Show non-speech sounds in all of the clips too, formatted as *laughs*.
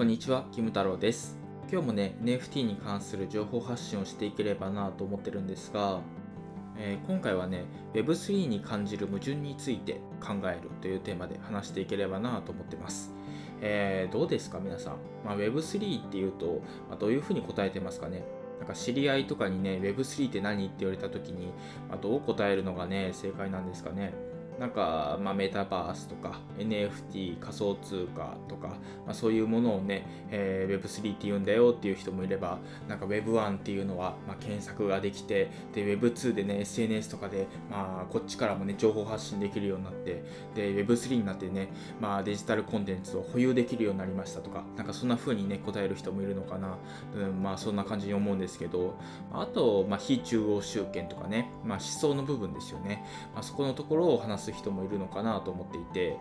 こんにちは、キム太郎です。今日もね、NFT に関する情報発信をしていければなと思ってるんですが、えー今回はね、Web3 に感じる矛盾について考えるというテーマで話していければなと思ってます。えーどうですか、皆さん？まあ、Web3 っていうと、まあ、どういうふうに答えてますかね？なんか知り合いとかにね、Web3 って何？って言われた時に、まあ、どう答えるのがね、正解なんですかね？なんか、まあ、メタバースとか NFT 仮想通貨とか、まあ、そういうものをね、えー Web3 って言うんだよっていう人もいればなんか Web1 っていうのは、まあ、検索ができてで Web2 でね SNS とかで、まあ、こっちからもね情報発信できるようになってで Web3 になってね、まあ、デジタルコンテンツを保有できるようになりましたとかなんかそんな風にね答える人もいるのかな、うん、まあそんな感じに思うんですけどあと、まあ、非中央集権とかね、まあ、思想の部分ですよね。まあ、そこのところを話す人もいるのかなと思っていて、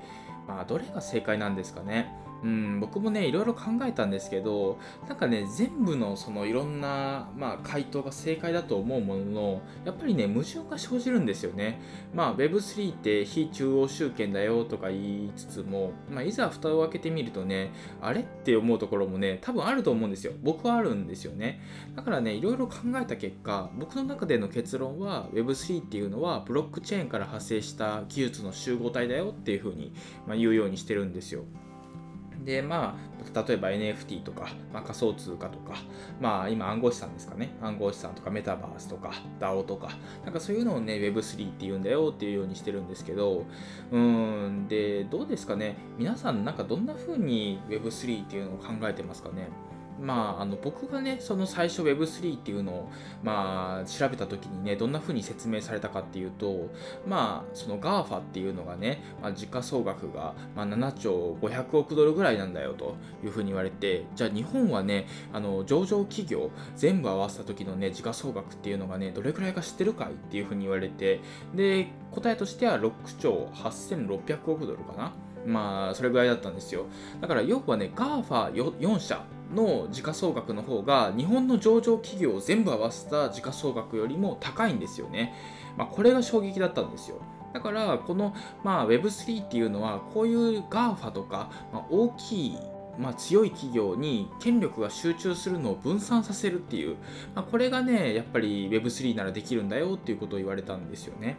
まあ、どれが正解なんですかね。うん、僕もね、いろいろ考えたんですけど、なんかね、全部のそのいろんな、まあ、回答が正解だと思うものの、やっぱりね、矛盾が生じるんですよね。まあ、Web3 って非中央集権だよとか言いつつも、まあ、いざ蓋を開けてみるとね、あれって思うところもね、多分あると思うんですよ。僕はあるんですよね。だからね、いろいろ考えた結果、僕の中での結論は Web3 っていうのはブロックチェーンから派生した技術の集合体だよっていうふうに、まあ、言うようにしてるんですよ。でまあ、例えば NFT とか、まあ、仮想通貨とか、まあ、今暗号資産ですかね。暗号資産とかメタバースとか DAO とか。なんかそういうのをね Web3 って言うんだよっていうようにしてるんですけどうんでどうですかね。皆さんなんかどんな風に Web3 っていうのを考えてますかね？まあ、あの僕がねその最初 Web3 っていうのを、まあ、調べた時にねどんな風に説明されたかっていうとまあその GAFA っていうのがね、まあ、時価総額が、まあ、7兆500億ドルぐらいなんだよという風に言われてじゃあ日本はねあの上場企業全部合わせた時のね時価総額っていうのがねどれくらいか知ってるかいっていう風に言われてで答えとしては6兆8600億ドルかな？まあそれぐらいだったんですよ。だから要はね GAFA4 社の時価総額の方が日本の上場企業を全部合わせた時価総額よりも高いんですよね。まあ、これが衝撃だったんですよ。だからこの、まあ、Web3 っていうのはこういう GAFA とか、まあ、大きいまあ、強い企業に権力が集中するのを分散させるっていう、まあ、これがねやっぱり Web3 ならできるんだよっていうことを言われたんですよね。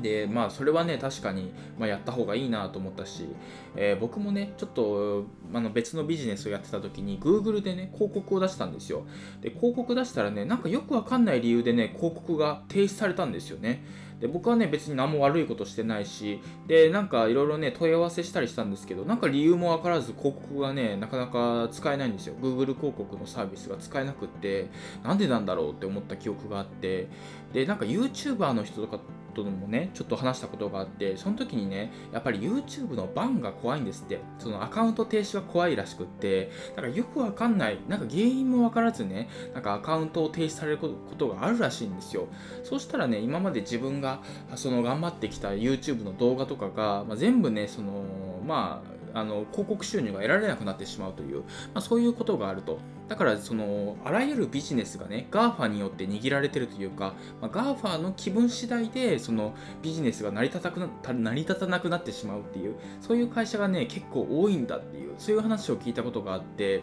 でまあそれはね確かに、まあ、やった方がいいなと思ったし、えー僕もねちょっとあの別のビジネスをやってた時に Google でね広告を出したんですよ。で広告出したらねなんかよくわかんない理由でね広告が停止されたんですよね。で僕はね別に何も悪いことしてないしでなんかいろいろね問い合わせしたりしたんですけどなんか理由もわからず広告がねなかなか使えないんですよ。Google 広告のサービスが使えなくってなんでなんだろうって思った記憶があってでなんか YouTuber の人とかともねちょっと話したことがあってその時にねやっぱり YouTube のバンが怖いんですって。そのアカウント停止が怖いらしくって。だからよくわかんない。なんか原因もわからずねなんかアカウントを停止されることがあるらしいんですよ。そうしたらね今まで自分がその頑張ってきた YouTube の動画とかが、まあ、全部ねそのまああの広告収入が得られなくなってしまうという、まあ、そういうことがあると。だからそのあらゆるビジネスがね GAFA によって握られてるというか、まあ、GAFA の気分次第でそのビジネスが成り立たくな成り立たなくなってしまうっていうそういう会社がね結構多いんだっていうそういう話を聞いたことがあって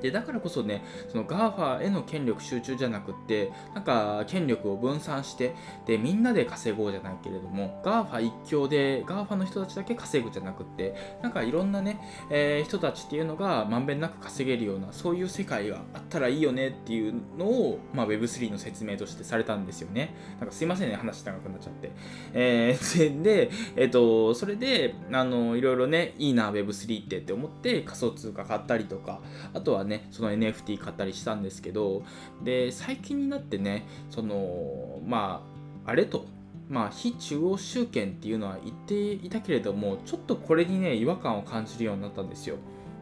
でだからこそねその GAFA への権力集中じゃなくってなんか権力を分散してでみんなで稼ごうじゃないけれども GAFA 一強で GAFA の人たちだけ稼ぐじゃなくってなんかいろんなね、えー人たちっていうのがまんべんなく稼げるようなそういう世界があったらいいよねっていうのを、まあ、Web3 の説明としてされたんですよね。なんかすいませんね話長くなっちゃって、えー *laughs* で、えっとそれであのいろいろねいいな Web3 ってって思って仮想通貨買ったりとかあとはねねその NFT 買ったりしたんですけどで最近になってねそのまああれとまあ、非中央集権っていうのは言っていたけれどもちょっとこれにね違和感を感じるようになったんですよ。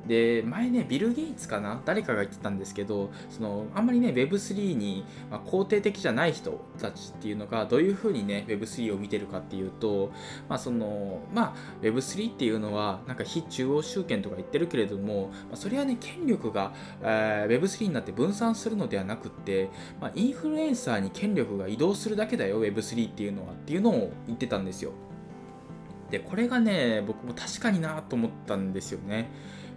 で前ねビル・ゲイツかな？誰かが言ってたんですけどそのあんまりね Web3 に、まあ、肯定的じゃない人たちっていうのがどういうふうにね Web3 を見てるかっていうとまあそのまあ Web3 っていうのはなんか非中央集権とか言ってるけれども、まあ、それはね権力が、えー Web3 になって分散するのではなくって、まあ、インフルエンサーに権力が移動するだけだよ Web3 っていうのはっていうのを言ってたんですよ。でこれがね僕も確かになと思ったんですよね。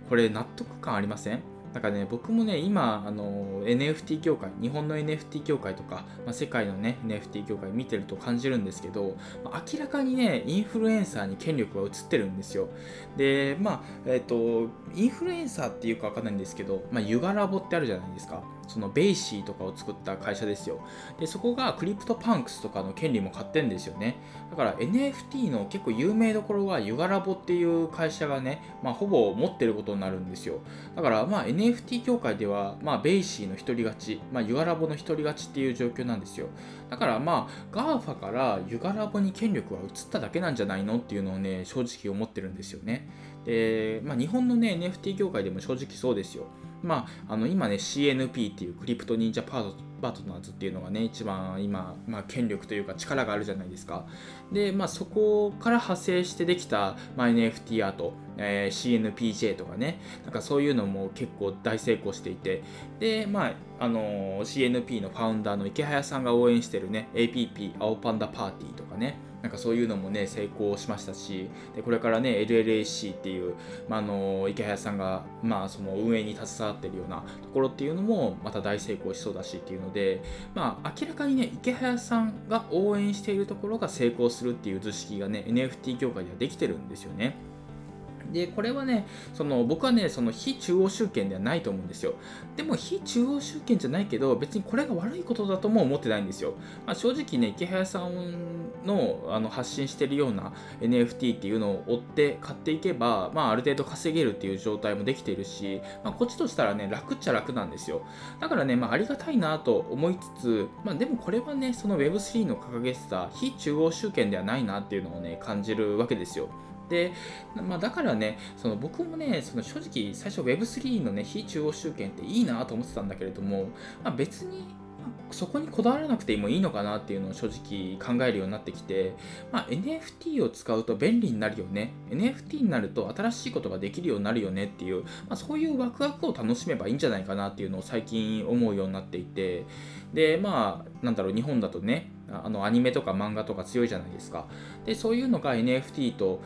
これ納得感ありません？なんかね、僕もね、今、あの、NFT 協会、日本の NFT 協会とか、まあ、世界のね、NFT 協会見てると感じるんですけど、まあ、明らかにね、インフルエンサーに権力が移ってるんですよ。で、まあ、えっ、ー、と、インフルエンサーっていうかわかんないんですけど、まあ、 Yuga Labs ってあるじゃないですか。その BAYC とかを作った会社ですよ。で、そこが CryptoPunks とかの権利も買ってんですよね。だから NFT の結構有名どころは Yuga Labs っていう会社がね、まあ、ほぼ持ってることになるんですよ。だからまあ NFT 協会では、まあ、 BAYC の一人勝ち、まあ、 Yuga Labs の一人勝ちっていう状況なんですよ。だからまあ GAFA から Yuga Labs に権力が移っただけなんじゃないのっていうのをね、正直思ってるんですよね。で、まあ、日本のね、NFT 業界でも正直そうですよ。まあ、あの今ね CNP っていうクリプト忍者パートパートナーズっていうのがね一番今、まあ、権力というか力があるじゃないですか。で、まあ、そこから派生してできた、まあ、NFT アート、えー、CNPJ とかね。なんかそういうのも結構大成功していて。で、まああのー、CNP のファウンダーの池早さんが応援してるね。APP 青パンダパーティーとかね。なんかそういうのもね成功しましたし。でこれからね LLAC っていう、まあ、の池早さんが、まあ、その運営に携わってるようなところっていうのもまた大成功しそうだしっていうので、まあ、明らかにね池早さんが応援しているところが成功するっていう図式がね NFT 業界ではできてるんですよね。で、これはね、その僕はね、その非中央集権ではないと思うんですよ。でも非中央集権じゃないけど、別にこれが悪いことだとも思ってないんですよ。まあ、正直ね、池早さんのあの発信してるような NFT っていうのを追って買っていけば、まあ、ある程度稼げるっていう状態もできているし、まあ、こっちとしたらね、楽っちゃ楽なんですよ。だからね、まあ、ありがたいなと思いつつ、まあ、でもこれはね、その Web3 の掲げてた非中央集権ではないなっていうのをね、感じるわけですよ。で、まあ、だからね、その僕もね、その正直最初 Web3 のね、非中央集権っていいなと思ってたんだけれども、まあ、別にそこにこだわらなくてもいいのかなっていうのを正直考えるようになってきて、まあ、NFT を使うと便利になるよね NFT になると新しいことができるようになるよねっていう、まあ、そういうワクワクを楽しめばいいんじゃないかなっていうのを最近思うようになっていてでまあなんだろう日本だとねあのアニメとか漫画とか強いじゃないですか。で、そういうのが NFT と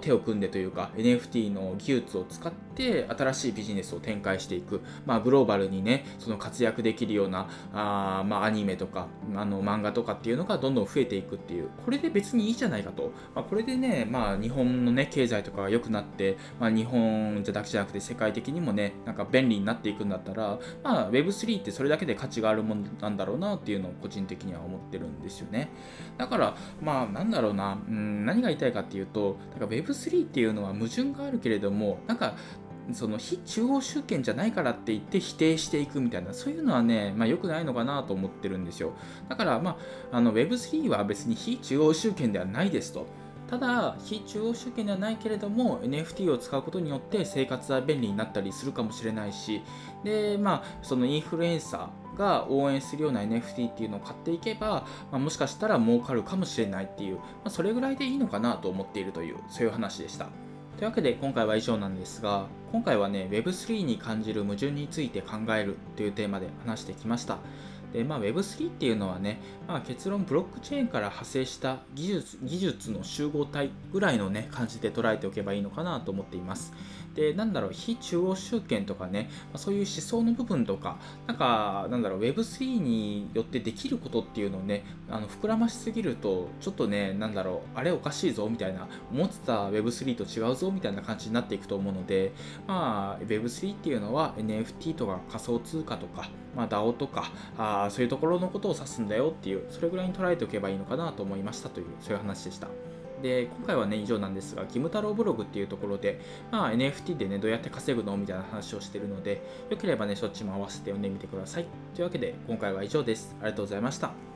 手を組んでというか、NFT の技術を使って新しいビジネスを展開していく。まあ、グローバルにね、その活躍できるようなあ、まあ、アニメとかあの漫画とかっていうのがどんどん増えていくっていう、これで別にいいじゃないかと。まあ、これでね、まあ、日本のね、経済とかが良くなって、まあ、日本じゃだけじゃなくて世界的にもね、なんか便利になっていくんだったら、まあ、Web3 ってそれだけで価値があるものなんだろうなっていうのを個人的には思ってるんですよね。だから、まあ、なんだろうな、うん、何が言いたいかっていうと、なんか Web3 っていうのは矛盾があるけれども、なんか、その非中央集権じゃないからって言って否定していくみたいな、そういうのはね、まあ、良くないのかなと思ってるんですよ。だから、まあ、あの Web3 は別に非中央集権ではないですと。ただ、非中央集権ではないけれども、NFT を使うことによって生活は便利になったりするかもしれないし、で、まあ、そのインフルエンサーが応援するような NFT っていうのを買っていけば、まあ、もしかしたら儲かるかもしれないっていう、まあ、それぐらいでいいのかなと思っているという、そういう話でした。というわけで今回は以上なんですが、今回はね、Web3 に感じる矛盾について考えるというテーマで話してきました。で、まあ、Web3 っていうのはね、まあ、結論ブロックチェーンから派生した技術技術の集合体ぐらいのね感じで捉えておけばいいのかなと思っています。で、なんだろう、非中央集権とかね、ま、そういう思想の部分とか、なんか、なんだろう、Web3 によってできることっていうのをね、あの膨らましすぎると、ちょっとね、なんだろう、あれおかしいぞみたいな、思ってた Web3 と違うぞみたいな感じになっていくと思うので、まあ、Web3 っていうのは NFT とか仮想通貨とか、まあ、DAO とかあそういうところのことを指すんだよっていうそれぐらいに捉えておけばいいのかなと思いましたというそういう話でした。で今回はね以上なんですが、キム太郎ブログっていうところで、まあ、NFT でねどうやって稼ぐのみたいな話をしてるので、よければねそっちも合わせて読んでみてください。というわけで今回は以上です。ありがとうございました。